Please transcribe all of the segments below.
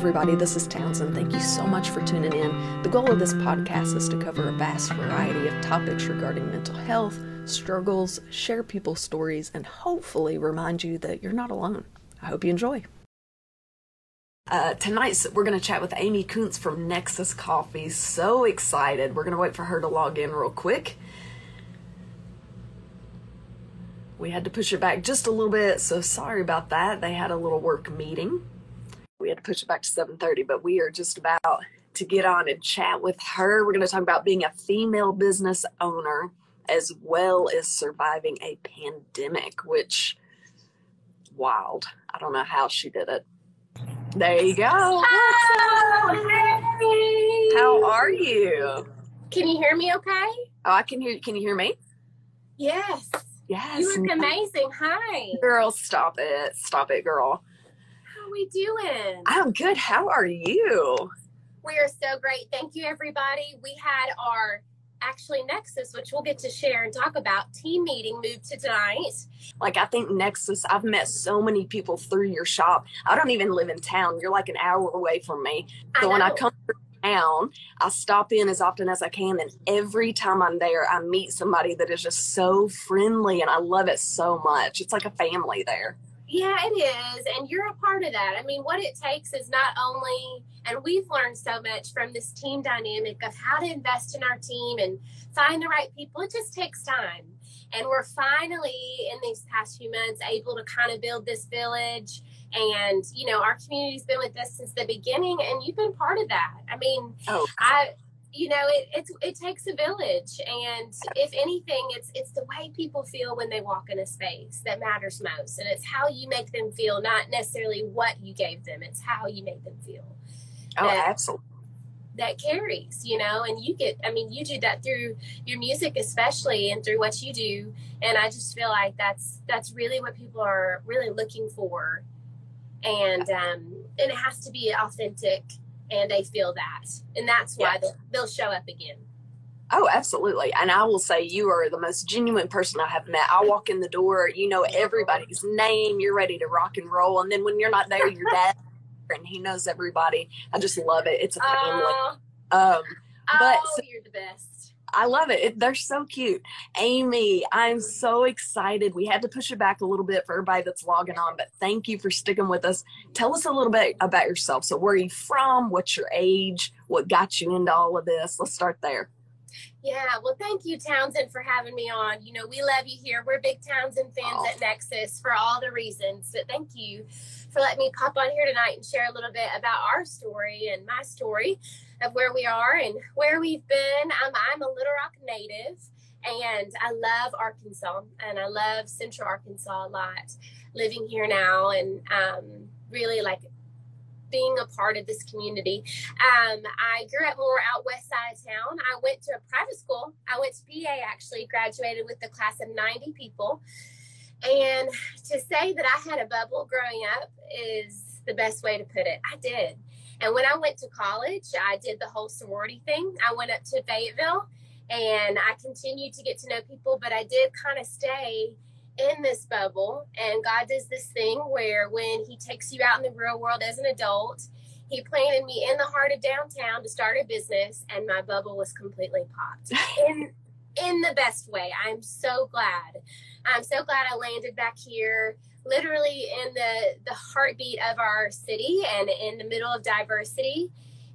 Everybody, this is Townsend. Thank you so much for tuning in. The goal of this podcast is to cover a vast variety of topics regarding mental health, struggles, share people's stories, and hopefully remind you that you're not alone. I hope you enjoy. Uh, tonight, we're going to chat with Amy Kuntz from Nexus Coffee. So excited. We're going to wait for her to log in real quick. We had to push it back just a little bit, so sorry about that. They had a little work meeting we had to push it back to 7.30 but we are just about to get on and chat with her we're going to talk about being a female business owner as well as surviving a pandemic which wild i don't know how she did it there you go Hey. how are you Can you hear me okay? oh i can hear can you hear me Yes. yes You look amazing. Hi. girl stop it stop it girl we doing? i'm good how are you We are so great. Thank you, everybody. We had our actually Nexus, which we'll get to share and talk about, team meeting moved to tonight. Like I think Nexus, I've met so many people through your shop. I don't even live in town. You're like an hour away from me. I So when I come through town, I stop in as often as I can, and every time I'm there, I meet somebody that is just so friendly, and I love it so much. It's like a family there. Yeah, it is. And you're a part of that. I mean, what it takes is not only, and we've learned so much from this team dynamic of how to invest in our team and find the right people. It just takes time. And we're finally, in these past few months, able to kind of build this village. And, you know, our community's been with us since the beginning, and you've been part of that. I mean, Oh, I you know it it's, it takes a village. And if anything it's it's the way people feel when they walk in a space that matters most. And it's how you make them feel not necessarily what you gave them. It's how you make them feel oh, Yeah. absolutely. that carries you know? And you get i mean you do that through your music especially and through what you do. And i just feel like that's that's really what people are really looking for. And um and it has to be authentic and they feel that and that's why Yeah. they'll, they'll show up again Oh, absolutely. And I will say you are the most genuine person I have met. I walk in the door, you know everybody's name, you're ready to rock and roll. And then when you're not there, your dad and he knows everybody. I just love it. It's a family. Oh, Um, But- oh, you're the best. I love it. it. They're so cute. Amy, I'm so excited. We had to push it back a little bit for everybody that's logging on, but thank you for sticking with us. Tell us a little bit about yourself. So, where are you from? What's your age? What got you into all of this? Let's start there. Yeah, well, thank you, Townsend, for having me on. You know, we love you here. We're big Townsend fans Oh. at Nexus for all the reasons. But thank you for letting me pop on here tonight and share a little bit about our story and my story of where we are and where we've been. Um, I'm a Little Rock native. And I love Arkansas and I love Central Arkansas a lot. Living here now and um, really like being a part of this community. Um, I grew up more out west side of town. I went to a private school. I went to PA actually, graduated with a class of 90 people. And to say that I had a bubble growing up is the best way to put it. I did. And when I went to college, I did the whole sorority thing. I went up to Fayetteville and I continued to get to know people, but I did kind of stay in this bubble. And God does this thing where when He takes you out in the real world as an adult, He planted me in the heart of downtown to start a business, and my bubble was completely popped in in the best way. I'm so glad. I'm so glad I landed back here, literally in the the heartbeat of our city and in the middle of diversity.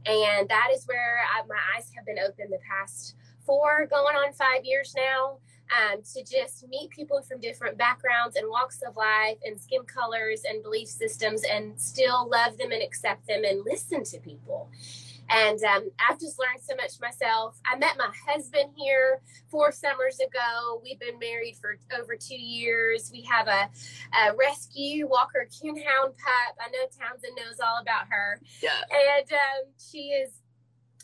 And that is where I, my eyes have been open the past four, going on five years now um, to just meet people from different backgrounds and walks of life and skin colors and belief systems and still love them and accept them and listen to people. And um, I've just learned so much myself. I met my husband here four summers ago. We've been married for over two years. We have a, a rescue Walker Coonhound pup. I know Townsend knows all about her Yeah. and um, she is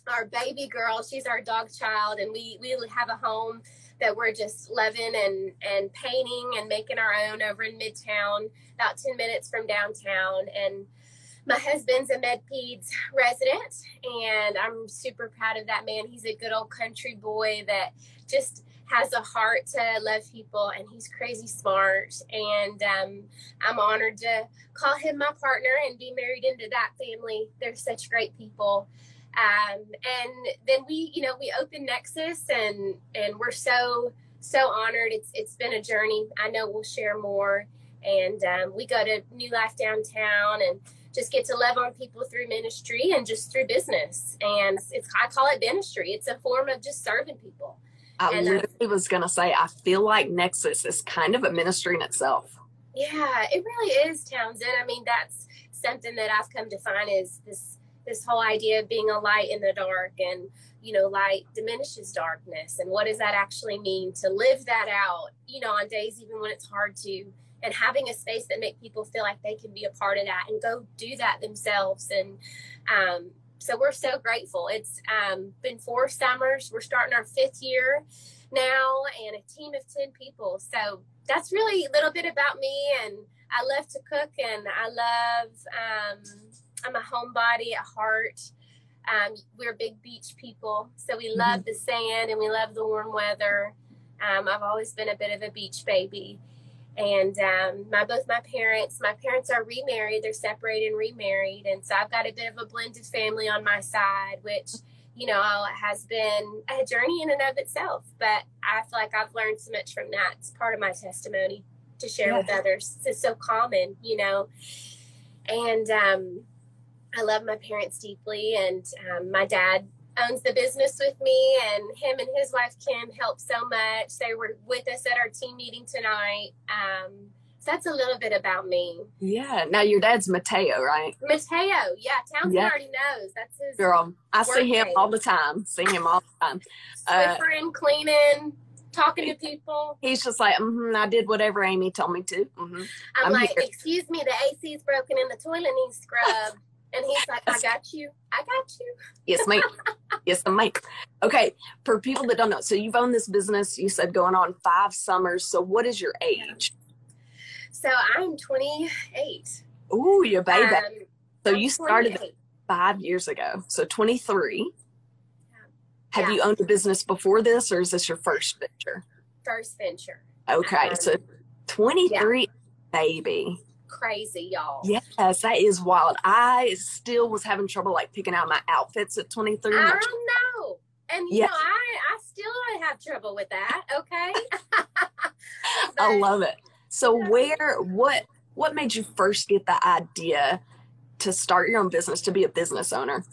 our baby girl. She's our dog child, and we we have a home that we're just loving and and painting and making our own over in Midtown, about ten minutes from downtown. And my husband's a MedPeds resident, and I'm super proud of that man. He's a good old country boy that just has a heart to love people and he's crazy smart and um, i'm honored to call him my partner and be married into that family. They're such great people. Um, and then we you know we opened nexus and and we're so so honored. It's it's been a journey. I know we'll share more and um, we go to new life downtown and just get to love on people through ministry and just through business and it's i call it ministry it's a form of just serving people I and, uh, literally was going to say, I feel like Nexus is kind of a ministry in itself. Yeah, it really is, Townsend. I mean, that's something that I've come to find is this this whole idea of being a light in the dark and you know light diminishes darkness and what does that actually mean to live that out you know on days even when it's hard to and having a space that make people feel like they can be a part of that and go do that themselves and um, so we're so grateful. It's um, been four summers. We're starting our fifth year now and a team of 10 people. So that's really a little bit about me. And I love to cook and I love, um, I'm a homebody at heart. Um, we're big beach people. So we love mm-hmm. the sand and we love the warm weather. Um, I've always been a bit of a beach baby and um, my both my parents my parents are remarried they're separated and remarried. And so i've got a bit of a blended family on my side which you know has been a journey in and of itself. But i feel like i've learned so much from that. It's part of my testimony to share yeah. with others. It's so common you know. And um, i love my parents deeply. And um, my dad owns the business with me and him and his wife kim helped so much they were with us at our team meeting tonight um, so that's a little bit about me yeah now your dad's mateo right mateo yeah townsend yeah. already knows that's his girl i see him name. all the time see him all the time swiffering uh, cleaning talking to people he's just like mm-hmm, i did whatever amy told me to mm-hmm. i'm, I'm like here. excuse me the ac's broken and the toilet needs scrubbed and he's like, I got you. I got you. yes, ma'am. yes, ma'am. Okay. For people that don't know, so you've owned this business, you said going on five summers. So what is your age? So I'm 28. Ooh, you're baby. Um, so I'm you started five years ago. So 23. Have yeah. you owned a business before this or is this your first venture? First venture. Okay. Um, so 23 yeah. baby crazy, y'all. Yes, that is wild. I still was having trouble like picking out my outfits at 23. I know. And you know, I, I still have trouble with that. Okay. I love it. So where what what made you first get the idea to start your own business, to be a business owner?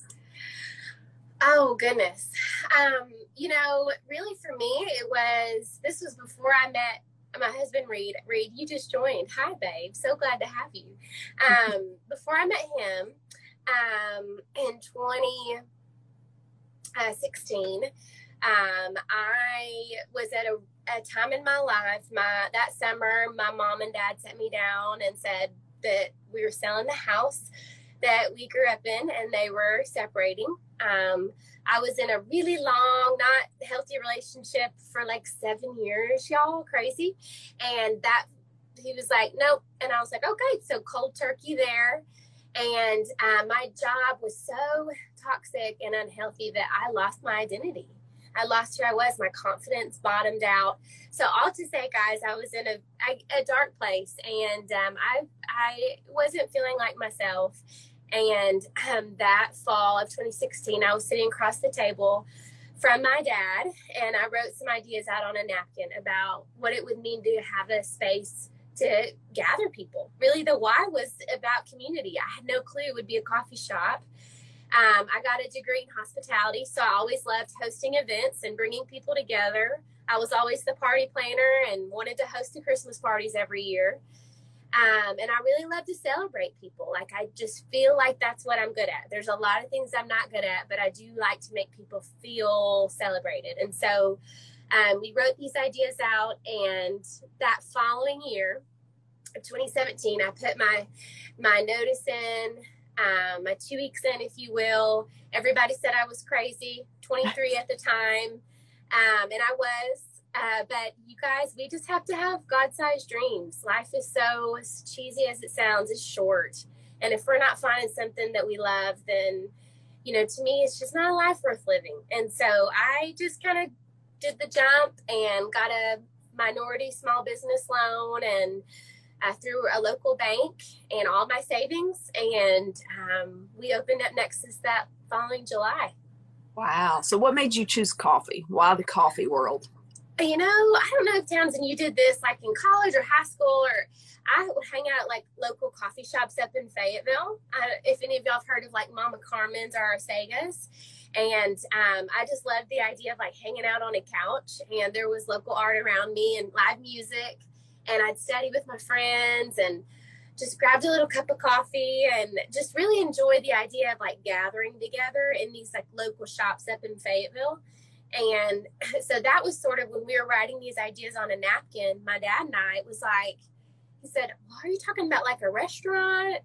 Oh goodness. Um, you know, really for me it was this was before I met my husband Reed. Reed, you just joined. Hi, babe. So glad to have you. Um, before I met him, um, in 2016, um, I was at a, a time in my life. My that summer, my mom and dad sat me down and said that we were selling the house that we grew up in, and they were separating. Um, I was in a really long, not healthy relationship for like seven years, y'all, crazy. And that he was like, nope. And I was like, okay, so cold turkey there. And uh, my job was so toxic and unhealthy that I lost my identity. I lost who I was. My confidence bottomed out. So all to say, guys, I was in a, a, dark place, and um, I I wasn't feeling like myself. And um, that fall of 2016, I was sitting across the table from my dad, and I wrote some ideas out on a napkin about what it would mean to have a space to gather people. Really, the why was about community. I had no clue it would be a coffee shop. Um, I got a degree in hospitality, so I always loved hosting events and bringing people together. I was always the party planner and wanted to host the Christmas parties every year. Um, and I really love to celebrate people. Like, I just feel like that's what I'm good at. There's a lot of things I'm not good at, but I do like to make people feel celebrated. And so um, we wrote these ideas out. And that following year, 2017, I put my my notice in, um, my two weeks in, if you will. Everybody said I was crazy, 23 at the time. Um, and I was. Uh, but you guys, we just have to have God sized dreams. Life is so, as cheesy as it sounds, is short. And if we're not finding something that we love, then, you know, to me, it's just not a life worth living. And so I just kind of did the jump and got a minority small business loan and uh, through a local bank and all my savings. And um, we opened up Nexus that following July. Wow. So, what made you choose coffee? Why the coffee world? You know, I don't know if Townsend, you did this like in college or high school, or I would hang out at like local coffee shops up in Fayetteville. if any of y'all have heard of like Mama Carmen's or Arsaga's. And um, I just loved the idea of like hanging out on a couch, and there was local art around me and live music and I'd study with my friends and just grabbed a little cup of coffee and just really enjoyed the idea of like gathering together in these like local shops up in Fayetteville. And so that was sort of when we were writing these ideas on a napkin, my dad and I was like, he said, well, are you talking about like a restaurant?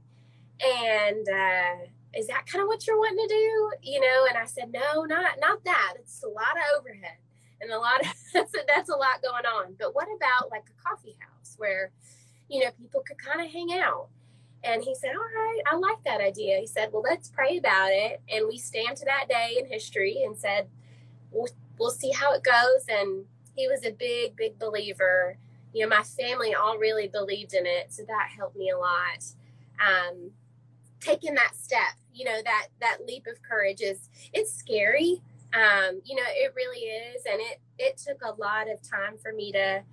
And uh, is that kind of what you're wanting to do? You know, and I said, no, not not that. It's a lot of overhead and a lot of that's a lot going on. But what about like a coffee house where you know people could kind of hang out? And he said, "All right, I like that idea." He said, "Well, let's pray about it." And we stand to that day in history and said, "We'll we'll see how it goes." And he was a big, big believer. You know, my family all really believed in it, so that helped me a lot. Um, taking that step, you know, that that leap of courage is it's scary um, you know, it really is. And it, it took a lot of time for me to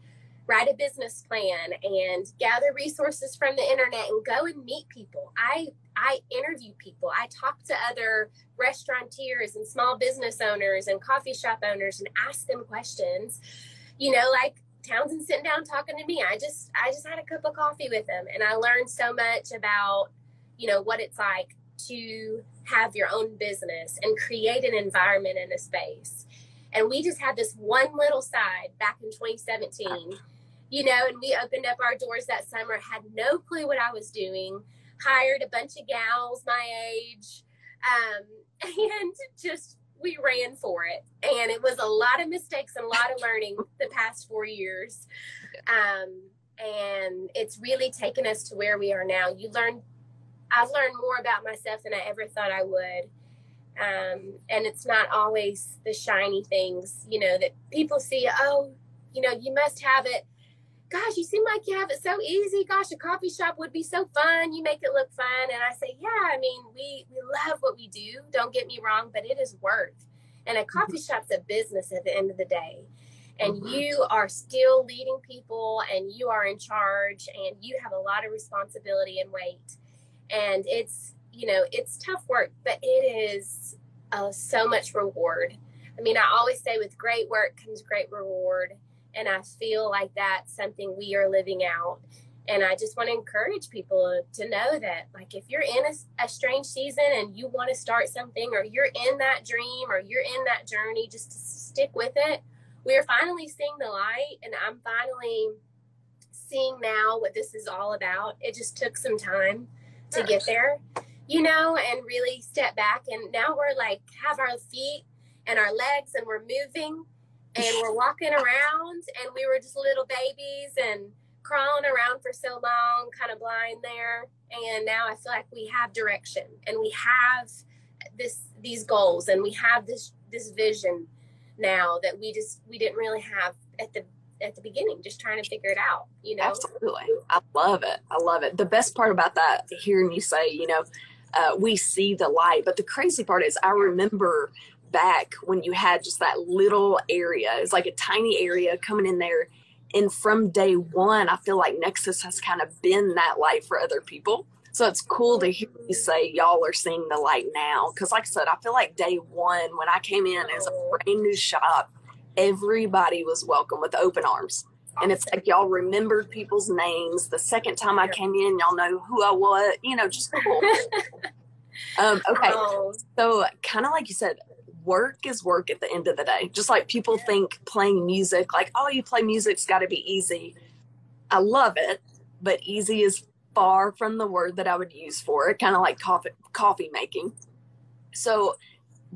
write a business plan and gather resources from the internet and go and meet people. I, I interview people. I talk to other restaurateurs and small business owners and coffee shop owners and ask them questions. You know, like Townsend sitting down talking to me. I just I just had a cup of coffee with him and I learned so much about, you know, what it's like to have your own business and create an environment in a space. And we just had this one little side back in 2017, you know, and we opened up our doors that summer, had no clue what I was doing, hired a bunch of gals my age, um, and just we ran for it. And it was a lot of mistakes and a lot of learning the past four years. Um, and it's really taken us to where we are now. You learn I've learned more about myself than I ever thought I would. Um, and it's not always the shiny things, you know, that people see, oh, you know, you must have it. Gosh, you seem like you have it so easy. Gosh, a coffee shop would be so fun. You make it look fun. And I say, yeah, I mean, we, we love what we do. Don't get me wrong, but it is work. And a coffee mm-hmm. shop's a business at the end of the day. And you are still leading people and you are in charge and you have a lot of responsibility and weight and it's you know it's tough work but it is uh, so much reward i mean i always say with great work comes great reward and i feel like that's something we are living out. And i just want to encourage people to know that like if you're in a, a strange season and you want to start something or you're in that dream or you're in that journey just to stick with it. We're finally seeing the light and i'm finally seeing now what this is all about. It just took some time to get there, you know, and really step back. And now we're like have our feet and our legs and we're moving and we're walking around and we were just little babies and crawling around for so long, kind of blind there. And now I feel like we have direction and we have this these goals and we have this this vision now that we just we didn't really have at the at the beginning, just trying to figure it out, you know? Absolutely. I love it. I love it. The best part about that, hearing you say, you know, uh, we see the light. But the crazy part is, I remember back when you had just that little area. It's like a tiny area coming in there. And from day one, I feel like Nexus has kind of been that light for other people. So it's cool to hear you say y'all are seeing the light now. Because, like I said, I feel like day one, when I came in as a brand new shop, everybody was welcome with open arms. And it's like y'all remembered people's names. The second time I came in, y'all know who I was, you know, just cool. um, okay. Oh. So, kind of like you said, work is work at the end of the day. Just like people think playing music, like, oh, you play music's got to be easy. I love it, but easy is far from the word that I would use for it, kind of like coffee, coffee making. So,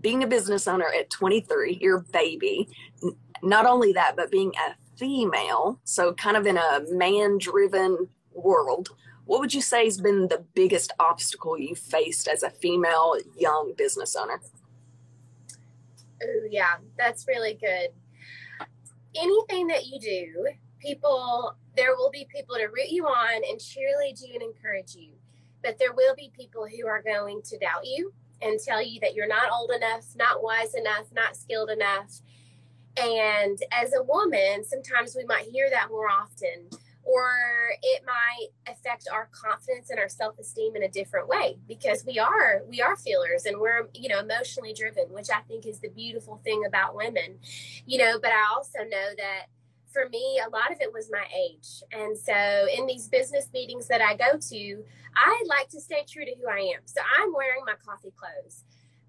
being a business owner at 23, your baby, not only that, but being a female, so kind of in a man driven world, what would you say has been the biggest obstacle you faced as a female young business owner? Oh, yeah, that's really good. anything that you do, people, there will be people to root you on and cheerlead you and encourage you. But there will be people who are going to doubt you and tell you that you're not old enough, not wise enough, not skilled enough. And as a woman, sometimes we might hear that more often or it might affect our confidence and our self-esteem in a different way because we are we are feelers and we're you know emotionally driven which i think is the beautiful thing about women you know but i also know that for me a lot of it was my age. And so in these business meetings that i go to i like to stay true to who i am. So i'm wearing my coffee clothes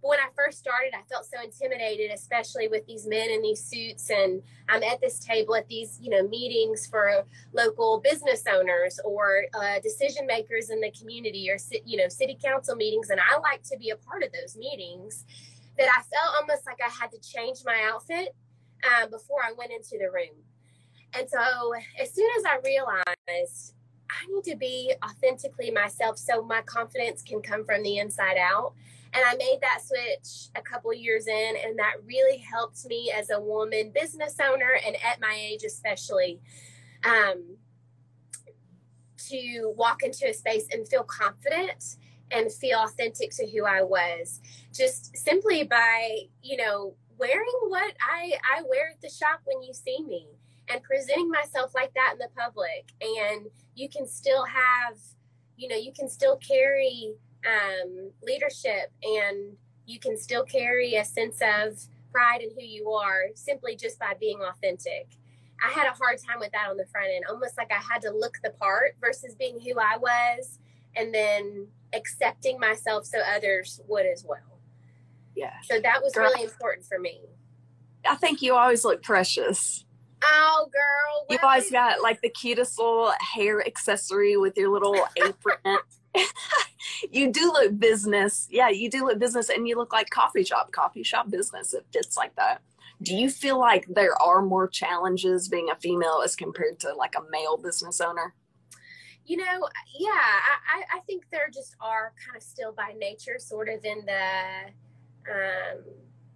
when I first started, I felt so intimidated, especially with these men in these suits. And I'm at this table at these, you know, meetings for local business owners or uh, decision makers in the community or, you know, city council meetings. And I like to be a part of those meetings that I felt almost like I had to change my outfit uh, before I went into the room. And so as soon as I realized I need to be authentically myself so my confidence can come from the inside out and I made that switch a couple years in, and that really helped me as a woman business owner and at my age, especially, um, to walk into a space and feel confident and feel authentic to who I was just simply by, you know, wearing what I, I wear at the shop when you see me and presenting myself like that in the public. And you can still have, you know, you can still carry um, leadership and you can still carry a sense of pride in who you are simply just by being authentic. I had a hard time with that on the front end, almost like I had to look the part versus being who I was and then accepting myself so others would as well. Yeah. So that was girl, really important for me. I think you always look precious. Oh, girl. You've always got like the cutest little hair accessory with your little apron. You do look business. Yeah, you do look business and you look like coffee shop, coffee shop business. It fits like that. Do you feel like there are more challenges being a female as compared to like a male business owner? You know, yeah, I, I think there just are kind of still by nature, sort of in the um,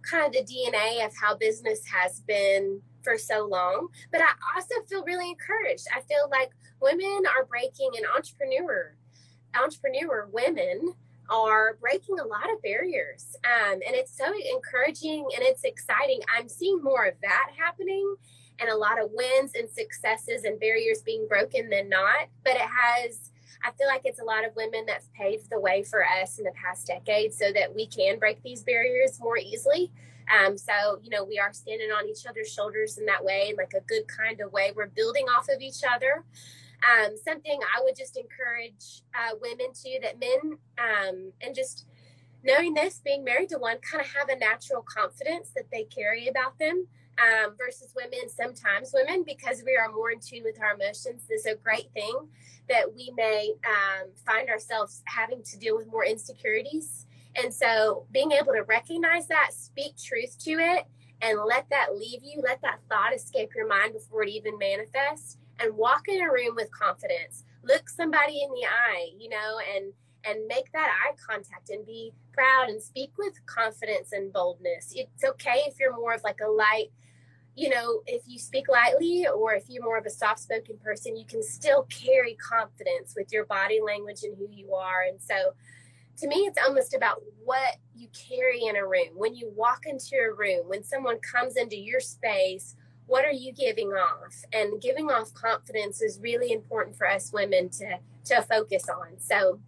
kind of the DNA of how business has been for so long. But I also feel really encouraged. I feel like women are breaking an entrepreneur entrepreneur women are breaking a lot of barriers. Um, and it's so encouraging and it's exciting. I'm seeing more of that happening and a lot of wins and successes and barriers being broken than not. But it has, I feel like it's a lot of women that's paved the way for us in the past decade so that we can break these barriers more easily. Um, so, you know, we are standing on each other's shoulders in that way, in like a good kind of way. We're building off of each other. Um, something I would just encourage uh, women to that men um, and just knowing this, being married to one, kind of have a natural confidence that they carry about them. Um, versus women, sometimes women, because we are more in tune with our emotions, is a great thing that we may um, find ourselves having to deal with more insecurities. And so, being able to recognize that, speak truth to it, and let that leave you, let that thought escape your mind before it even manifests, and walk in a room with confidence. Look somebody in the eye you know and and make that eye contact and be proud and speak with confidence and boldness. It's okay if you're more of like a light you know if you speak lightly or if you're more of a soft spoken person you can still carry confidence with your body language and who you are. And so to me it's almost about what you carry in a room. When you walk into a room when someone comes into your space what are you giving off? And giving off confidence is really important for us women to to focus on. So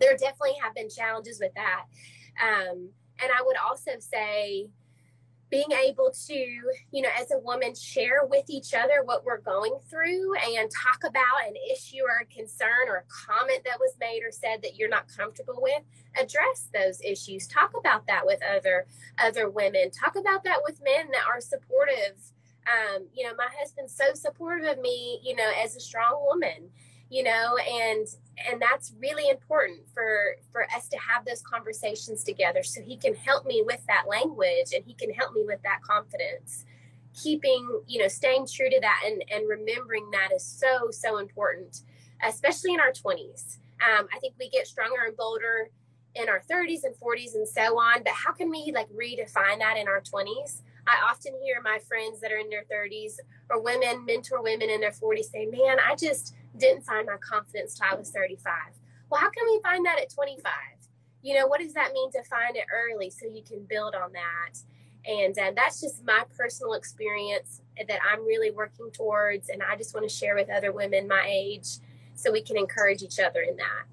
there definitely have been challenges with that. Um, and i would also say being able to you know as a woman share with each other what we're going through and talk about an issue or a concern or a comment that was made or said that you're not comfortable with address those issues. Talk about that with other other women. Talk about that with men that are supportive um, you know, my husband's so supportive of me, you know, as a strong woman, you know, and and that's really important for for us to have those conversations together so he can help me with that language and he can help me with that confidence. Keeping you know staying true to that and and remembering that is so so important especially in our 20s um, i think we get stronger and bolder in our 30s and 40s and so on but how can we like redefine that in our 20s I often hear my friends that are in their 30s or women mentor women in their 40s say, Man, I just didn't find my confidence till I was 35. Well, how can we find that at 25? You know, what does that mean to find it early so you can build on that? And uh, that's just my personal experience that I'm really working towards. And I just want to share with other women my age so we can encourage each other in that.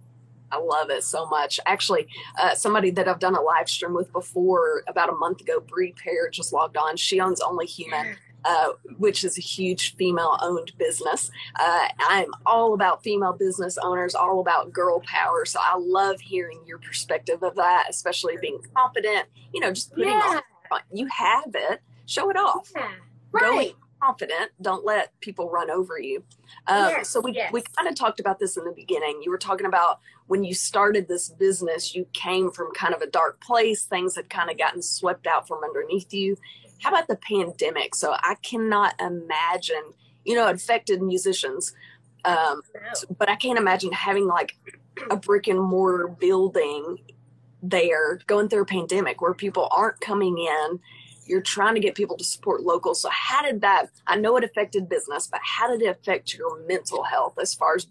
I love it so much. Actually, uh, somebody that I've done a live stream with before about a month ago, Bree Pear, just logged on. She owns Only Human. Uh, which is a huge female owned business. Uh, I'm all about female business owners, all about girl power. So I love hearing your perspective of that, especially being confident, you know, just putting yeah. on, you have it, show it off. Yeah. Right confident. Don't let people run over you. Um, yes, so we yes. we kind of talked about this in the beginning. You were talking about when you started this business, you came from kind of a dark place. Things had kind of gotten swept out from underneath you. How about the pandemic? So I cannot imagine. You know, it affected musicians, um, no. but I can't imagine having like a brick and mortar building there going through a pandemic where people aren't coming in you're trying to get people to support local. So how did that? I know it affected business, but how did it affect your mental health as far as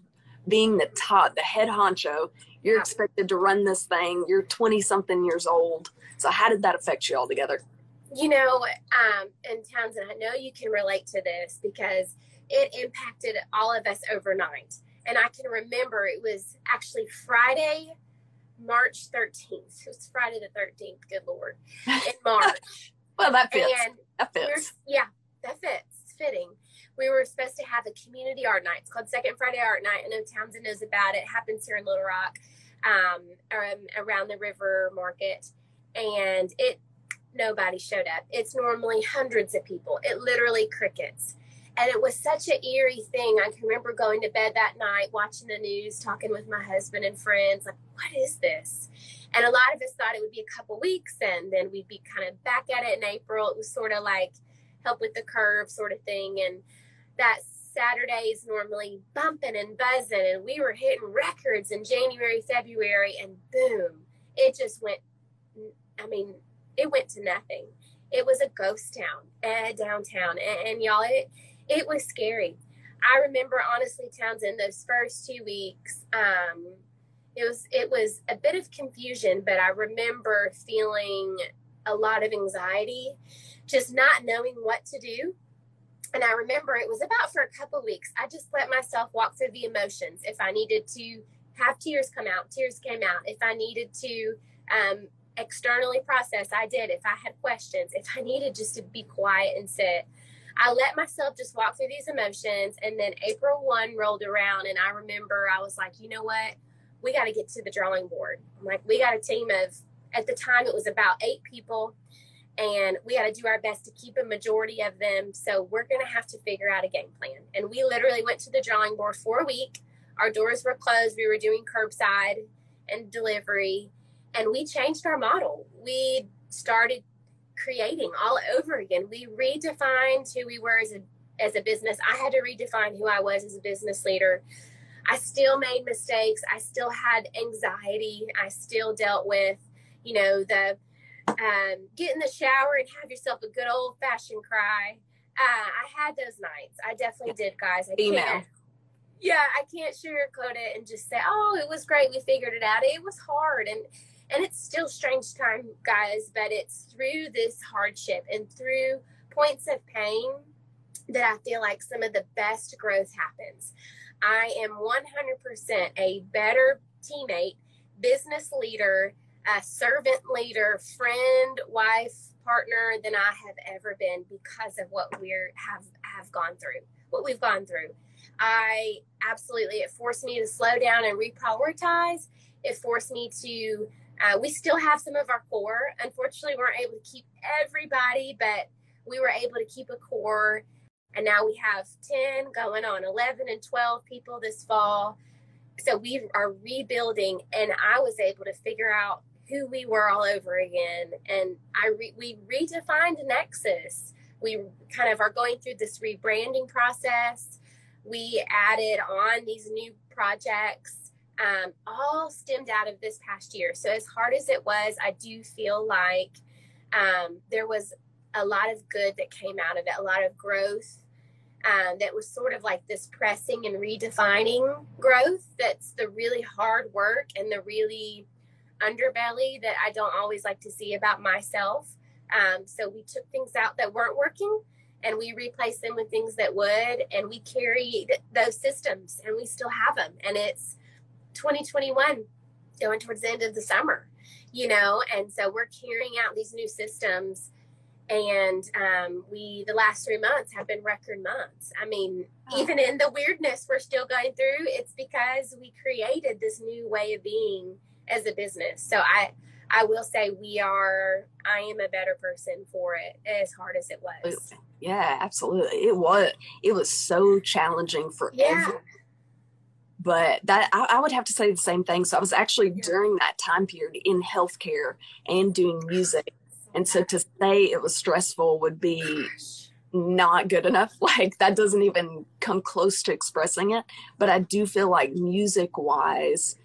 being the top, the head honcho? You're expected to run this thing. You're 20 something years old. So how did that affect you all together? You know, um, and Townsend, I know you can relate to this because it impacted all of us overnight. And I can remember it was actually Friday, March 13th. It was Friday the 13th, good Lord, in March. Well, that fits. And that fits. Yeah, that fits. It's fitting. We were supposed to have a community art night. It's called Second Friday Art Night. I know Townsend knows about it. it happens here in Little Rock, um, around the river market, and it nobody showed up. It's normally hundreds of people. It literally crickets. And it was such an eerie thing. I can remember going to bed that night, watching the news, talking with my husband and friends, like, what is this? And a lot of us thought it would be a couple weeks and then we'd be kind of back at it in April. It was sort of like help with the curve sort of thing. And that Saturday is normally bumping and buzzing. And we were hitting records in January, February, and boom, it just went. I mean, it went to nothing. It was a ghost town uh, downtown. And, and y'all, it, it was scary. I remember honestly, Townsend, those first two weeks, um, it was it was a bit of confusion, but I remember feeling a lot of anxiety, just not knowing what to do. And I remember it was about for a couple weeks. I just let myself walk through the emotions. If I needed to have tears come out, tears came out. If I needed to um, externally process, I did. If I had questions, if I needed just to be quiet and sit, I let myself just walk through these emotions. And then April 1 rolled around, and I remember I was like, you know what? we got to get to the drawing board. I'm like, we got a team of, at the time, it was about eight people, and we got to do our best to keep a majority of them. So we're going to have to figure out a game plan. And we literally went to the drawing board for a week. Our doors were closed. We were doing curbside and delivery, and we changed our model. We started creating all over again. We redefined who we were as a as a business. I had to redefine who I was as a business leader. I still made mistakes. I still had anxiety. I still dealt with, you know, the um, get in the shower and have yourself a good old fashioned cry. Uh, I had those nights. I definitely did, guys. I Email. can't. Yeah, I can't sugarcoat it and just say, "Oh, it was great. We figured it out." It was hard, and and it's still strange time, guys. But it's through this hardship and through points of pain that I feel like some of the best growth happens. I am 100% a better teammate, business leader, a servant leader, friend, wife, partner than I have ever been because of what we have have gone through, what we've gone through. I absolutely it forced me to slow down and reprioritize. It forced me to. Uh, we still have some of our core. Unfortunately, we weren't able to keep everybody, but we were able to keep a core. And now we have 10 going on 11 and 12 people this fall. So we are rebuilding and i was able to figure out who we were all over again. And i re- we redefined nexus. We kind of are going through this rebranding process. We added on these new projects um, all stemmed out of this past year so as hard as it was i do feel like um, there was a lot of good that came out of it, a lot of growth. Um, that was sort of like this pressing and redefining growth. That's the really hard work and the really underbelly that I don't always like to see about myself. Um, so we took things out that weren't working and we replaced them with things that would, and we carried those systems and we still have them. And it's 2021 going towards the end of the summer, you know, and so we're carrying out these new systems. And um, we, the last three months have been record months. I mean, oh. even in the weirdness we're still going through, it's because we created this new way of being as a business. So I, I will say we are, I am a better person for it as hard as it was. Yeah, absolutely. It was, it was so challenging for yeah. everyone. But that I, I, would have to say the same thing. So I was actually during that time period in healthcare and doing music. And so to say it was stressful would be not good enough. Like that doesn't even come close to expressing it. But I do feel like music wise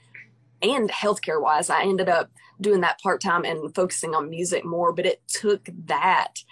and healthcare wise, I ended up doing that part time and focusing on music more. But it took that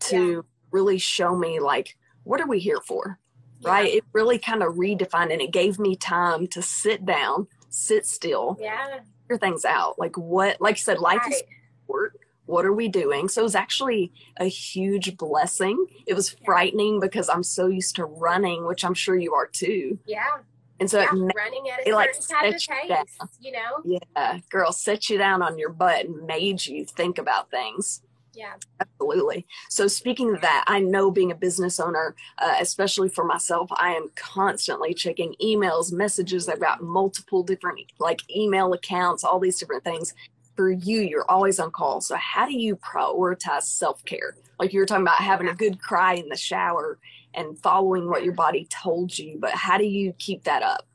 to yeah. really show me like, what are we here for? Yeah. Right. It really kind of redefined and it gave me time to sit down, sit still, yeah, figure things out. Like what, like you said, life right. is work. What are we doing? So it was actually a huge blessing. It was frightening because I'm so used to running, which I'm sure you are too. Yeah and so yeah, it, running at a it like of pace, you know? Yeah, girl, set you down on your butt and made you think about things. Yeah. Absolutely. So, speaking of that, I know being a business owner, uh, especially for myself, I am constantly checking emails, messages. I've got multiple different like email accounts, all these different things. For you, you're always on call. So, how do you prioritize self care? Like you were talking about having a good cry in the shower and following what your body told you but how do you keep that up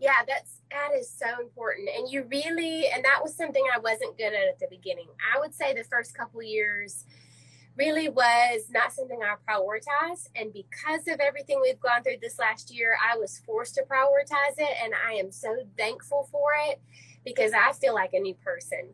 yeah that's that is so important. And you really and that was something i wasn't good at at the beginning. I would say the first couple years really was not something i prioritized. And because of everything we've gone through this last year i was forced to prioritize it. And i am so thankful for it because i feel like a new person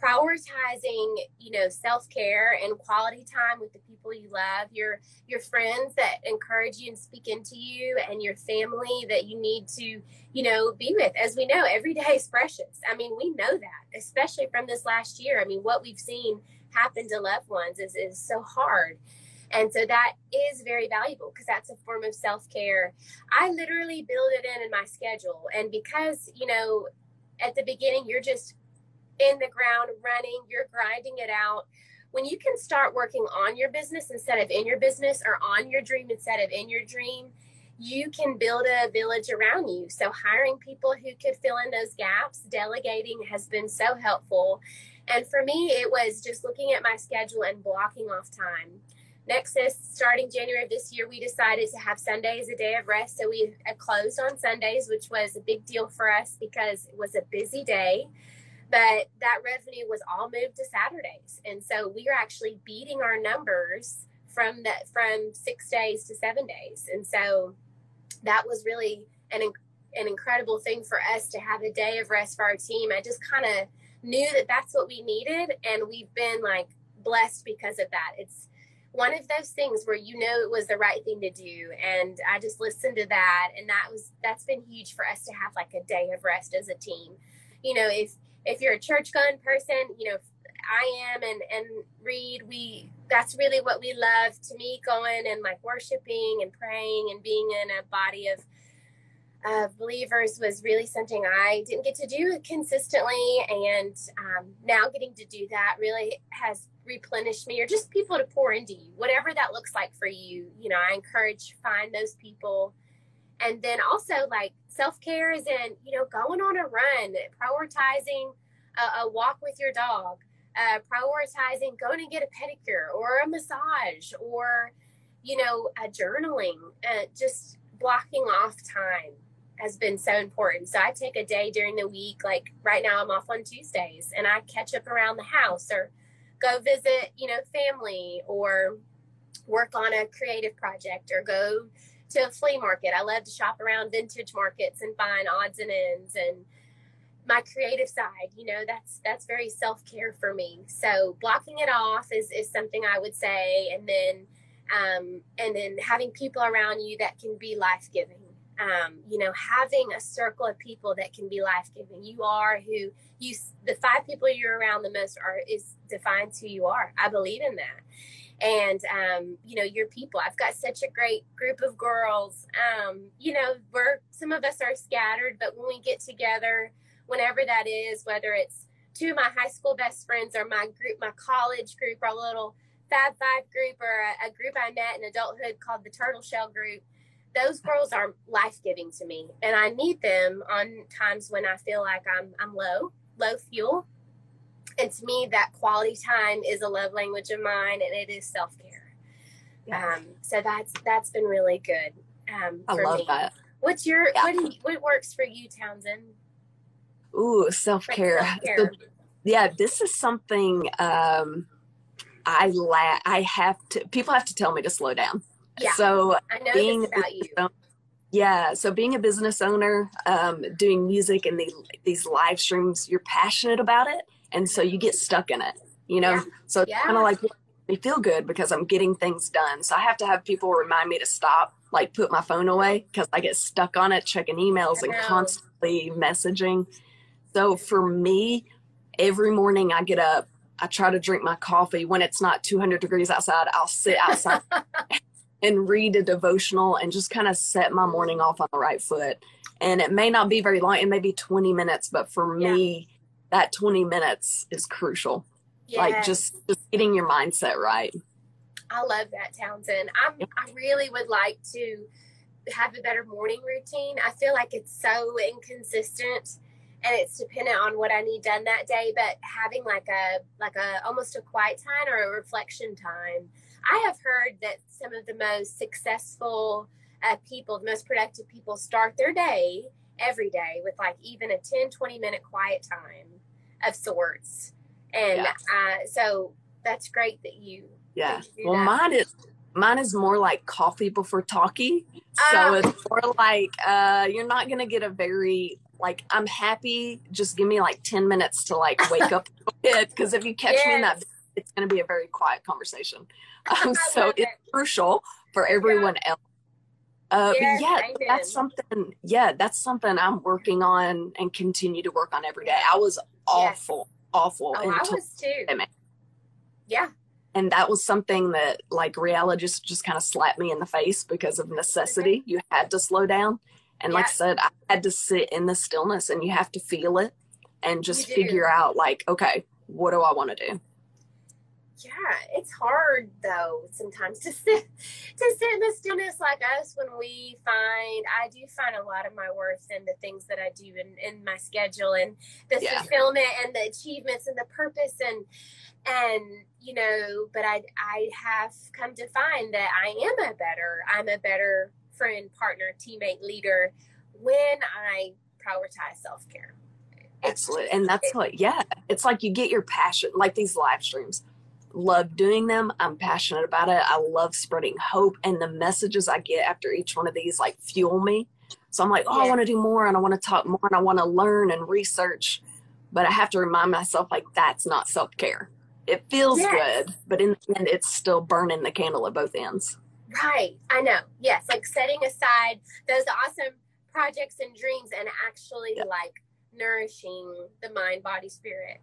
prioritizing you know self-care and quality time with the people you love your your friends that encourage you and speak into you and your family that you need to you know be with. As we know every day is precious. I mean we know that especially from this last year. I mean what we've seen happen to loved ones is, is so hard. And so that is very valuable because that's a form of self-care. I literally build it in in my schedule. And because you know at the beginning you're just in the ground running, you're grinding it out. When you can start working on your business instead of in your business or on your dream instead of in your dream, you can build a village around you. So, hiring people who could fill in those gaps, delegating has been so helpful. And for me, it was just looking at my schedule and blocking off time. Nexus, starting January of this year, we decided to have Sundays a day of rest. So we closed on Sundays, which was a big deal for us because it was a busy day but that revenue was all moved to Saturdays. And so we are actually beating our numbers from that from six days to seven days. And so that was really an an incredible thing for us to have a day of rest for our team. I just kind of knew that that's what we needed, and we've been like blessed because of that. It's one of those things where you know it was the right thing to do and i just listened to that and that was that's been huge for us to have like a day of rest as a team you know if if you're a church going person, you know, I am and and Reed, we that's really what we love to me going and like worshiping and praying and being in a body of of believers was really something I didn't get to do consistently. And um, now getting to do that really has replenished me or just people to pour into you whatever that looks like for you. You know I encourage find those people and then also like self-care is in you know going on a run prioritizing a, a walk with your dog uh, prioritizing going to get a pedicure or a massage or you know a journaling uh, just blocking off time has been so important. So i take a day during the week like right now i'm off on tuesdays and i catch up around the house or go visit you know family or work on a creative project or go to a flea market. I love to shop around vintage markets and find odds and ends. And my creative side you know that's that's very self-care for me so blocking it off is is something i would say and then um and then having people around you that can be life-giving um, you know, having a circle of people that can be life giving. You are who you, the five people you're around the most are, is defines who you are. I believe in that. And, um, you know, your people. I've got such a great group of girls. Um, you know, we're, some of us are scattered, but when we get together, whenever that is, whether it's two of my high school best friends or my group, my college group, or a little Fab Five group, or a, a group I met in adulthood called the Turtle Shell Group those girls are life giving to me, and I need them on times when I feel like I'm I'm low, low fuel. And to me, that quality time is a love language of mine, and it is self care. Yeah. Um, so that's that's been really good. Um, I love me. that. What's your yeah. what you, what works for you, Townsend? Ooh, self care. So, yeah, this is something um, I la- I have to. People have to tell me to slow down. Yeah. So I know being about you. Yeah, so being a business owner, um, doing music and the, these live streams, you're passionate about it, and so you get stuck in it. You know, yeah. so it's yeah. kind of like me feel good because I'm getting things done. So I have to have people remind me to stop, like put my phone away because I get stuck on it, checking emails and constantly messaging. So for me, every morning I get up, I try to drink my coffee. When it's not 200 degrees outside, I'll sit outside and read a devotional and just kind of set my morning off on the right foot. And it may not be very long, it may be 20 minutes, but for yeah. me, that 20 minutes is crucial. Yes. Like just, just getting your mindset right. I love that, Townsend. I'm. I really would like to have a better morning routine. I feel like it's so inconsistent and it's dependent on what I need done that day. But having like a like a almost a quiet time or a reflection time I have heard that some of the most successful uh, people, the most productive people, start their day every day with like even a 10, 20 minute quiet time of sorts. And uh, so that's great that you. Yeah. That you well, that. mine is mine is more like coffee before talkie. So uh, it's more like uh, you're not gonna get a very like I'm happy. Just give me like ten minutes to like wake up a bit because if you catch yes. me in that, it's gonna be a very quiet conversation. Um, so it's it. crucial for everyone yeah. else. Uh, yes, yeah, that's something. Yeah, that's something I'm working on and continue to work on every day. I was awful, yes. awful. Oh, I was too. Yeah. And that was something that, like, reality just just kind of slapped me in the face because of necessity. Mm-hmm. You had to slow down, and yeah. like I said, I had to sit in the stillness, and you have to feel it, and just figure out, like, okay, what do I want to do? Yeah, it's hard though sometimes to sit to sit in the stillness like us when we find I do find a lot of my worth in the things that I do in, in my schedule and the yeah. fulfillment and the achievements and the purpose and and you know, but I I have come to find that I am a better I'm a better friend, partner, teammate, leader when I prioritize self care. Excellent. And that's what, yeah, it's like you get your passion, like these live streams love doing them. I'm passionate about it. I love spreading hope, and the messages I get after each one of these like fuel me. So I'm like, oh, yeah. I want to do more, and I want to talk more, and I want to learn and research. But I have to remind myself like that's not self care. It feels yes. good, but in the end, it's still burning the candle at both ends. Right. I know. Yes. Like setting aside those awesome projects and dreams and actually yep. like nourishing the mind, body, spirit.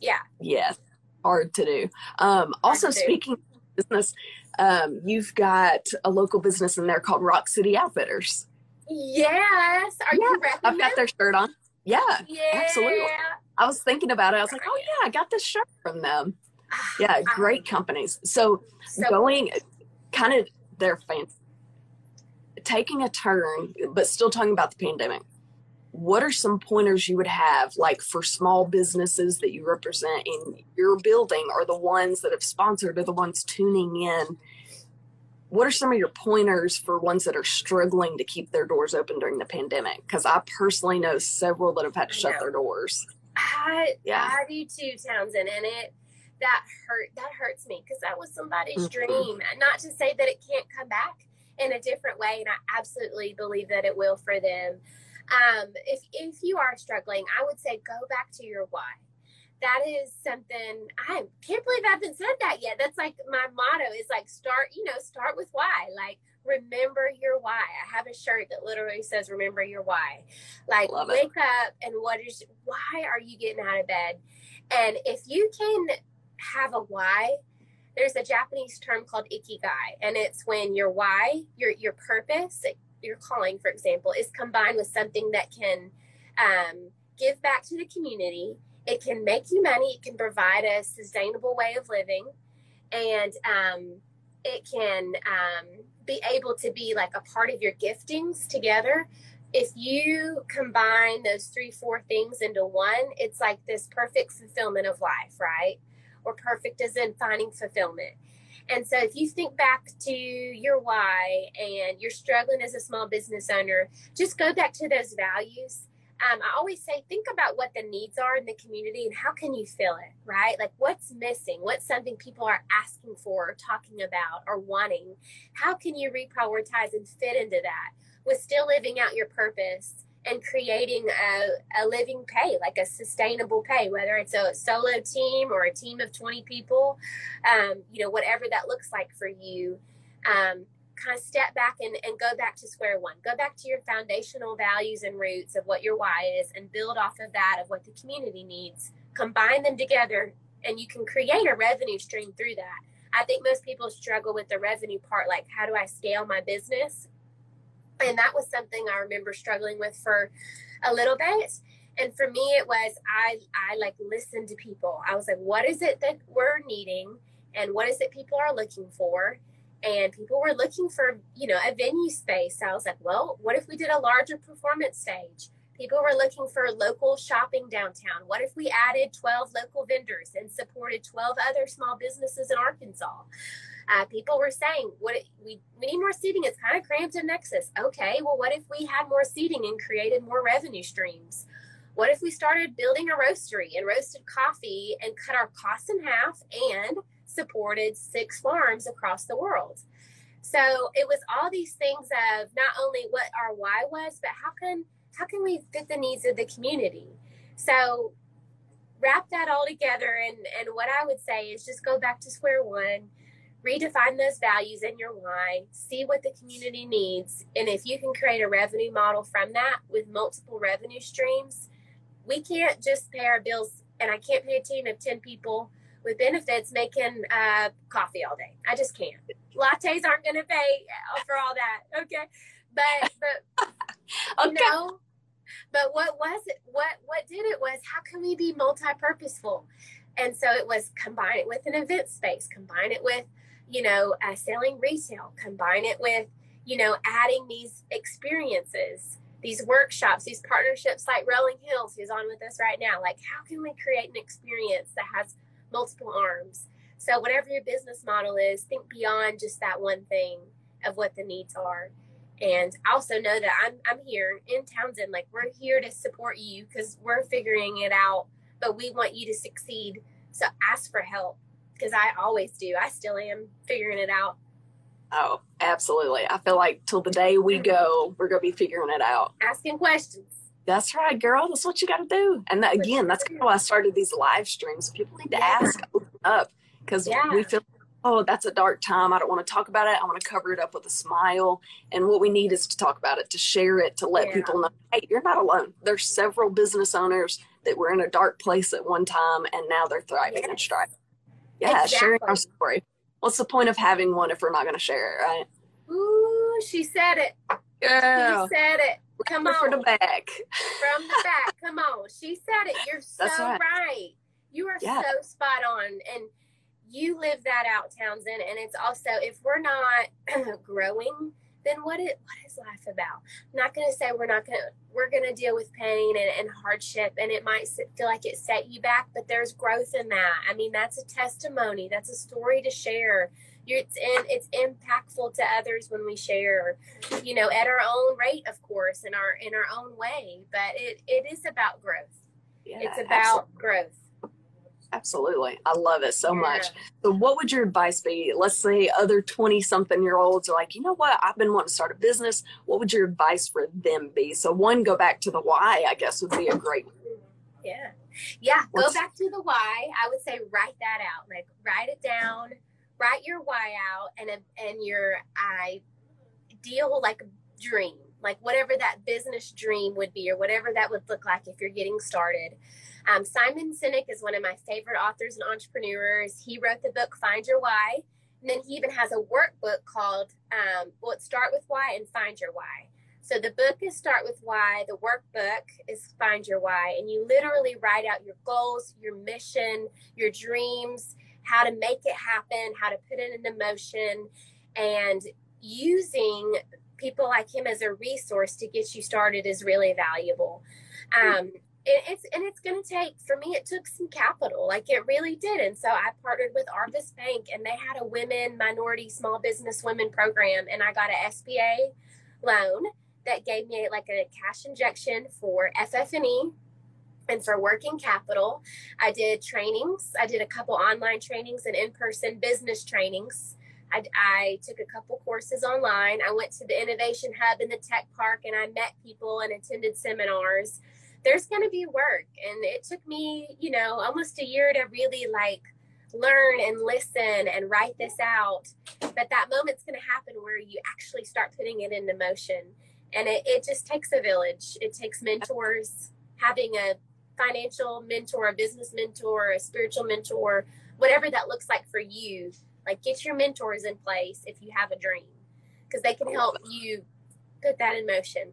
Yeah. Yes hard to do. Um, also, speaking of business, um, you've got a local business in there called Rock City Outfitters. Yes. Are yeah, you I've got their shirt on. Yeah, yeah, absolutely. I was thinking about it. I was like, oh yeah, I got this shirt from them. Yeah, great companies. So, so going kind of their fans taking a turn, but still talking about the pandemic what are some pointers you would have like for small businesses that you represent in your building or the ones that have sponsored or the ones tuning in? What are some of your pointers for ones that are struggling to keep their doors open during the pandemic? Because i personally know several that have had to shut their doors. I yeah. I do too townsend and it that hurt that hurts me because that was somebody's mm-hmm. dream not to say that it can't come back in a different way and i absolutely believe that it will for them Um, if if you are struggling, I would say go back to your why. That is something I can't believe I haven't said that yet. That's like my motto is like start, you know, start with why. Like remember your why. I have a shirt that literally says remember your why. Like Love it. wake up and what is why are you getting out of bed? And if you can have a why, there's a Japanese term called ikigai, and it's when your why, your your purpose, your calling, for example, is combined with something that can um, give back to the community. It can make you money. It can provide a sustainable way of living, and um, it can um, be able to be like a part of your giftings together. If you combine those three, four things into one, it's like this perfect fulfillment of life, right? Or perfect as in finding fulfillment. And so if you think back to your why and you're struggling as a small business owner, just go back to those values. Um, I always say, think about what the needs are in the community and how can you fill it, right? Like what's missing? What's something people are asking for, or talking about, or wanting? How can you reprioritize and fit into that with still living out your purpose and creating a, a living pay, like a sustainable pay, whether it's a solo team or a team of 20 people, um, you know, whatever that looks like for you. Um, kind of step back and, and go back to square one. Go back to your foundational values and roots of what your why is and build off of that of what the community needs. Combine them together and you can create a revenue stream through that. I think most people struggle with the revenue part, like how do I scale my business? And that was something I remember struggling with for a little bit. And for me, it was I I like listened to people. I was like, what is it that we're needing, and what is it people are looking for? And people were looking for you know a venue space. So I was like, well, what if we did a larger performance stage? People were looking for local shopping downtown. What if we added 12 local vendors and supported 12 other small businesses in Arkansas? Uh, people were saying, "What we we need more seating. It's kind of cramped in Nexus." Okay, well, what if we had more seating and created more revenue streams? What if we started building a roastery and roasted coffee and cut our costs in half and supported six farms across the world? So it was all these things of not only what our why was, but how can how can we fit the needs of the community? So wrap that all together and and what I would say is just go back to square one redefine those values in your why, see what the community needs, and if you can create a revenue model from that with multiple revenue streams, we can't just pay our bills, and I can't pay a team of 10 people with benefits making uh, coffee all day. I just can't. Lattes aren't going to pay for all that, okay? But, but Okay. you know, but what was it? What what did it was how can we be multi-purposeful? And so it was combine it with an event space, combine it with you know, uh, selling retail, combine it with, you know, adding these experiences, these workshops, these partnerships like Rolling Hills, who's on with us right now. Like, how can we create an experience that has multiple arms? So, whatever your business model is, think beyond just that one thing of what the needs are. And also know that I'm, I'm here in Townsend. Like, we're here to support you because we're figuring it out, but we want you to succeed. So, ask for help because I always do. I still am figuring it out. Oh, absolutely. I feel like till the day we go, we're going to be figuring it out. Asking questions. That's right, girl. That's what you got to do. And that, again, that's kind of why I started these live streams. People need to Yeah. ask, open up, because Yeah. we feel, oh, that's a dark time. I don't want to talk about it. I want to cover it up with a smile. And what we need is to talk about it, to share it, to let Yeah. people know, hey, you're not alone. There's several business owners that were in a dark place at one time, and now they're thriving and Yes. striving. Yeah, sharing our story. What's the point of having one if we're not going to share it, right? Ooh, she said it. Girl, She said it. Come for the back. From the back. Come on. She said it. You're so right. right. You are Yeah. so spot on. And you live that out, Townsend. And it's also, if we're not growing, then what is, what is life about? I'm not going to say we're not going to, we're going to deal with pain and, and hardship and it might feel like it set you back, but there's growth in that. I mean, that's a testimony. That's a story to share. It's in, it's impactful to others when we share, you know, at our own rate, of course, in our, in our own way, but it, it is about growth. Yeah, it's about growth. Absolutely. I love it so yeah. much. So, what would your advice be? Let's say other 20 something year olds are like, you know what? I've been wanting to start a business. What would your advice for them be? So, one, go back to the why, I guess, would be a great Yeah. Yeah. Go back to the why. I would say write that out. Like, write it down, write your why out and, and your ideal, like, dream like whatever that business dream would be or whatever that would look like if you're getting started um, Simon Sinek is one of my favorite authors and entrepreneurs. He wrote the book Find Your Why. And then he even has a workbook called, um, well, it's Start with Why and Find Your Why. So the book is Start with Why, the workbook is Find Your Why. And you literally write out your goals, your mission, your dreams, how to make it happen, how to put it into motion, and using people like him as a resource to get you started is really valuable. Um, it's and it's going to take for me it took some capital like it really did and so i partnered with Arvest bank and they had a women minority small business women program and i got a sba loan that gave me like a cash injection for ff&e and for working capital. I did trainings i did a couple online trainings and in-person business trainings. I, I, took a couple courses online. I went to the Innovation Hub in the Tech Park and I met people and attended seminars there's going to be work. And it took me, you know, almost a year to really like learn and listen and write this out. But that moment's going to happen where you actually start putting it into motion. And it, it just takes a village, it takes mentors, having a financial mentor, a business mentor, a spiritual mentor, whatever that looks like for you. Like, get your mentors in place if you have a dream because they can help you put that in motion.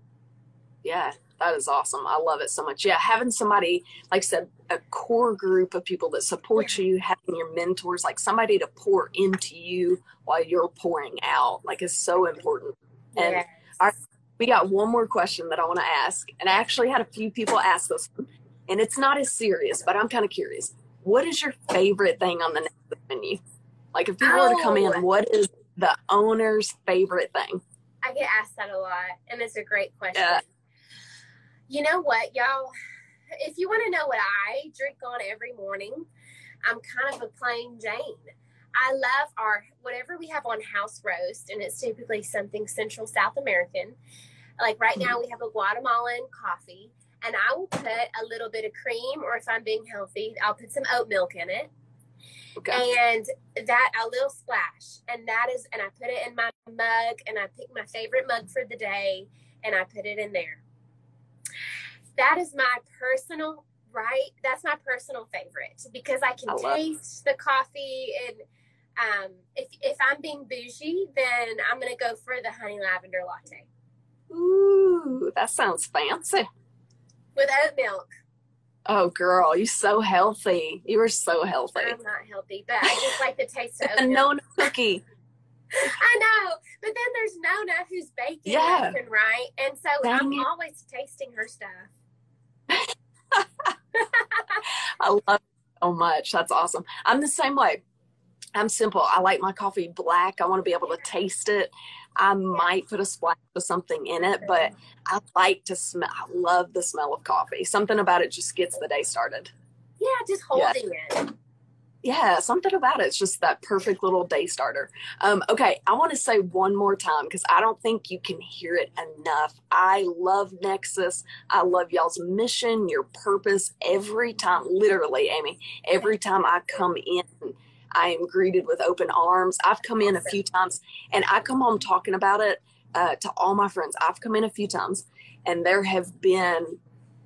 Yeah, that is awesome. I love it so much. Yeah, having somebody, like I said, a core group of people that support you, having your mentors, like somebody to pour into you while you're pouring out, like is so important. And yes. our, we got one more question that I want to ask. And I actually had a few people ask this one, and it's not as serious, but I'm kind of curious. What is your favorite thing on the menu? Like if people were to come in, oh. what is the owner's favorite thing? I get asked that a lot, and it's a great question. Yeah you know what, y'all? If you want to know what I drink on every morning, I'm kind of a plain Jane. I love our whatever we have on house roast, and it's typically something Central South American. Like right now, we have a Guatemalan coffee, and I will put a little bit of cream, or if I'm being healthy, I'll put some oat milk in it. Okay. And that a little splash, and that is, and I put it in my mug, and I pick my favorite mug for the day, and I put it in there that is my personal right that's my personal favorite because i can I taste the coffee and um, if, if i'm being bougie then i'm gonna go for the honey lavender latte ooh that sounds fancy with oat milk Oh, girl, you're so healthy. You are so healthy. I'm not healthy, but I just like the taste of oat milk. no cookie. I know, but then there's Nona who's baking yeah. right? And so Dang I'm it. always tasting her stuff. I love it so much. That's awesome. I'm the same way. I'm simple. I like my coffee black. I want to be able to taste it. I might put a splash of something in it, but I like to smell. I love the smell of coffee. Something about it just gets the day started. Yeah, just holding yeah. it yeah, something about it. It's just that perfect little day starter. Um, okay, I want to say one more time because I don't think you can hear it enough. I love Nexus. I love y'all's mission, your purpose. Every time, literally, Amy, every time I come in, I am greeted with open arms. I've come in a few times and I come home talking about it uh, to all my friends. I've come in a few times and there have been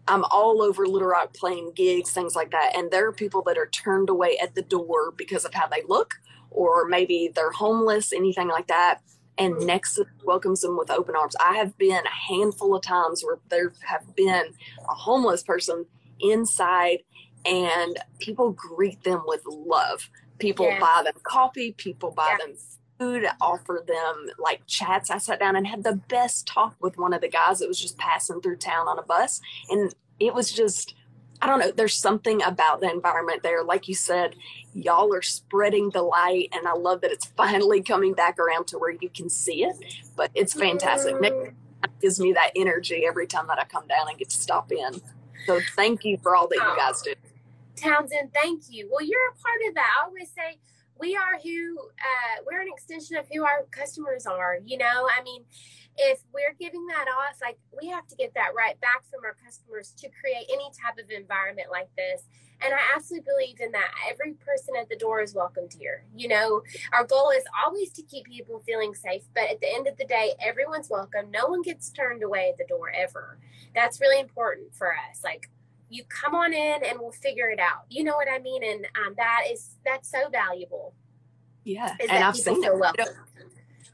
I'm all over Little Rock playing gigs, things like that. And there are people that are turned away at the door because of how they look, or maybe they're homeless, anything like that. And Nexus welcomes them with open arms. I have been a handful of times where there have been a homeless person inside and people greet them with love. People yeah. buy them coffee, people buy yeah. them food, offer them like chats. I sat down and had the best talk with one of the guys that was just passing through town on a bus. And it was just, I don't know, there's something about the environment there. Like you said, y'all are spreading the light, and I love that it's finally coming back around to where you can see it. But it's fantastic. Nick gives me that energy every time that I come down and get to stop in. So thank you for all that you oh. guys do. Townsend, thank you. Well, you're a part of that. I always say we are who uh, we're an extension of who our customers are. You know, I mean, if we're giving that off, like we have to get that right back from our customers to create any type of environment like this. And I absolutely believe in that. Every person at the door is welcomed here. You know, our goal is always to keep people feeling safe, but at the end of the day, everyone's welcome. No one gets turned away at the door ever. That's really important for us. Like, you come on in and we'll figure it out. You know what I mean? And um, that is that's so valuable. Yeah, and I've seen it. Welcome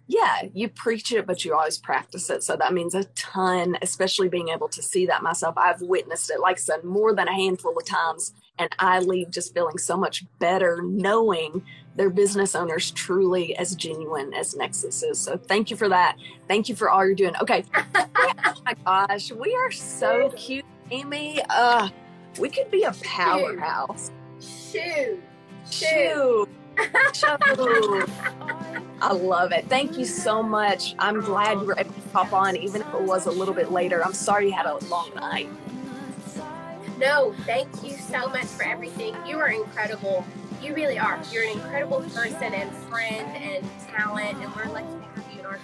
yeah, you preach it, but you always practice it. So that means a ton, especially being able to see that myself. I've witnessed it, like I said, more than a handful of times. And I leave just feeling so much better knowing their business owners truly as genuine as Nexus is. So thank you for that. Thank you for all you're doing. Okay. oh my gosh, we are so cute, Amy. Uh, we could be a powerhouse. Shoot. Shoot. Shoot. I love it. Thank you so much. I'm glad you were able to pop on, even if it was a little bit later. I'm sorry you had a long night. No, thank you so much for everything. You are incredible. You really are. You're an incredible person and friend and talent, and we're lucky to have you in our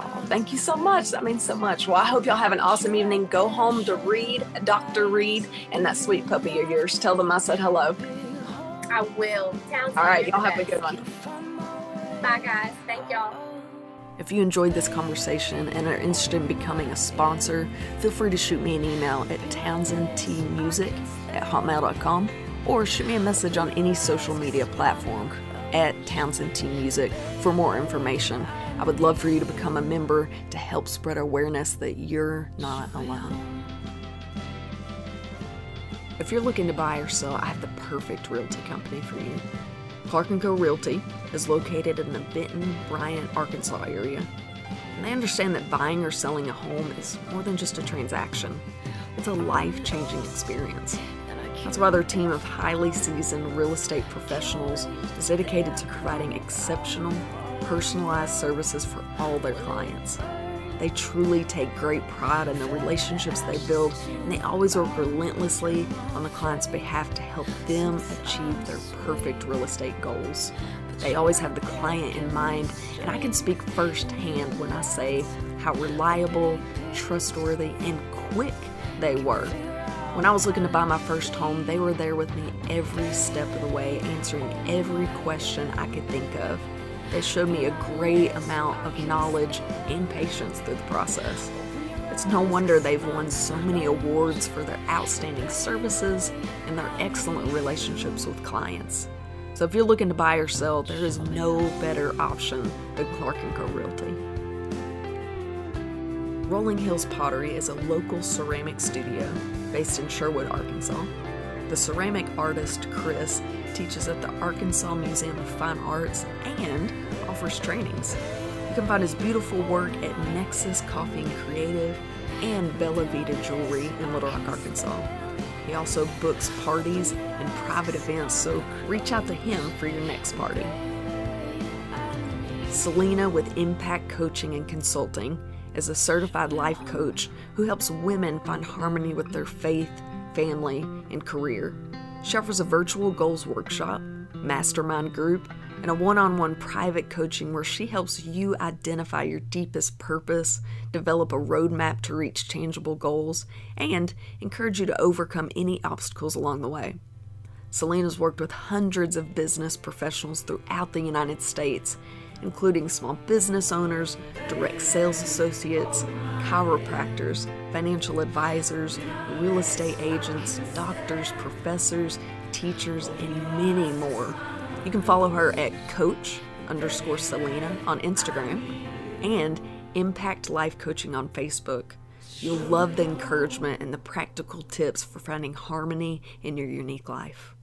Oh, thank you so much. That means so much. Well, I hope y'all have an awesome evening. Go home to Reed, Dr. Reed, and that sweet puppy of yours. Tell them I said hello. I will. Sounds All right, y'all have a good one. Bye, guys. Thank y'all. If you enjoyed this conversation and are interested in becoming a sponsor, feel free to shoot me an email at townsendtmusic at hotmail.com or shoot me a message on any social media platform at Townsend Music for more information. I would love for you to become a member to help spread awareness that you're not alone. If you're looking to buy or sell, I have the perfect realty company for you. Clark & Co. Realty is located in the Benton, Bryant, Arkansas area. And they understand that buying or selling a home is more than just a transaction. It's a life-changing experience. That's why their team of highly seasoned real estate professionals is dedicated to providing exceptional, personalized services for all their clients. They truly take great pride in the relationships they build, and they always work relentlessly on the client's behalf to help them achieve their perfect real estate goals. They always have the client in mind, and I can speak firsthand when I say how reliable, trustworthy, and quick they were. When I was looking to buy my first home, they were there with me every step of the way, answering every question I could think of. They showed me a great amount of knowledge and patience through the process. It's no wonder they've won so many awards for their outstanding services and their excellent relationships with clients. So if you're looking to buy or sell, there is no better option than Clark & Co. Realty. Rolling Hills Pottery is a local ceramic studio based in Sherwood, Arkansas. The ceramic artist Chris teaches at the Arkansas Museum of Fine Arts and offers trainings. You can find his beautiful work at Nexus Coffee and Creative and Bella Vita Jewelry in Little Rock, Arkansas. He also books parties and private events, so reach out to him for your next party. Selena with Impact Coaching and Consulting is a certified life coach who helps women find harmony with their faith, family, and career. She offers a virtual goals workshop, mastermind group, and a one on one private coaching where she helps you identify your deepest purpose, develop a roadmap to reach tangible goals, and encourage you to overcome any obstacles along the way. Selena's worked with hundreds of business professionals throughout the United States, including small business owners, direct sales associates, chiropractors, financial advisors, real estate agents, doctors, professors, teachers, and many more. You can follow her at coach underscore Selena on Instagram and Impact Life Coaching on Facebook. You'll love the encouragement and the practical tips for finding harmony in your unique life.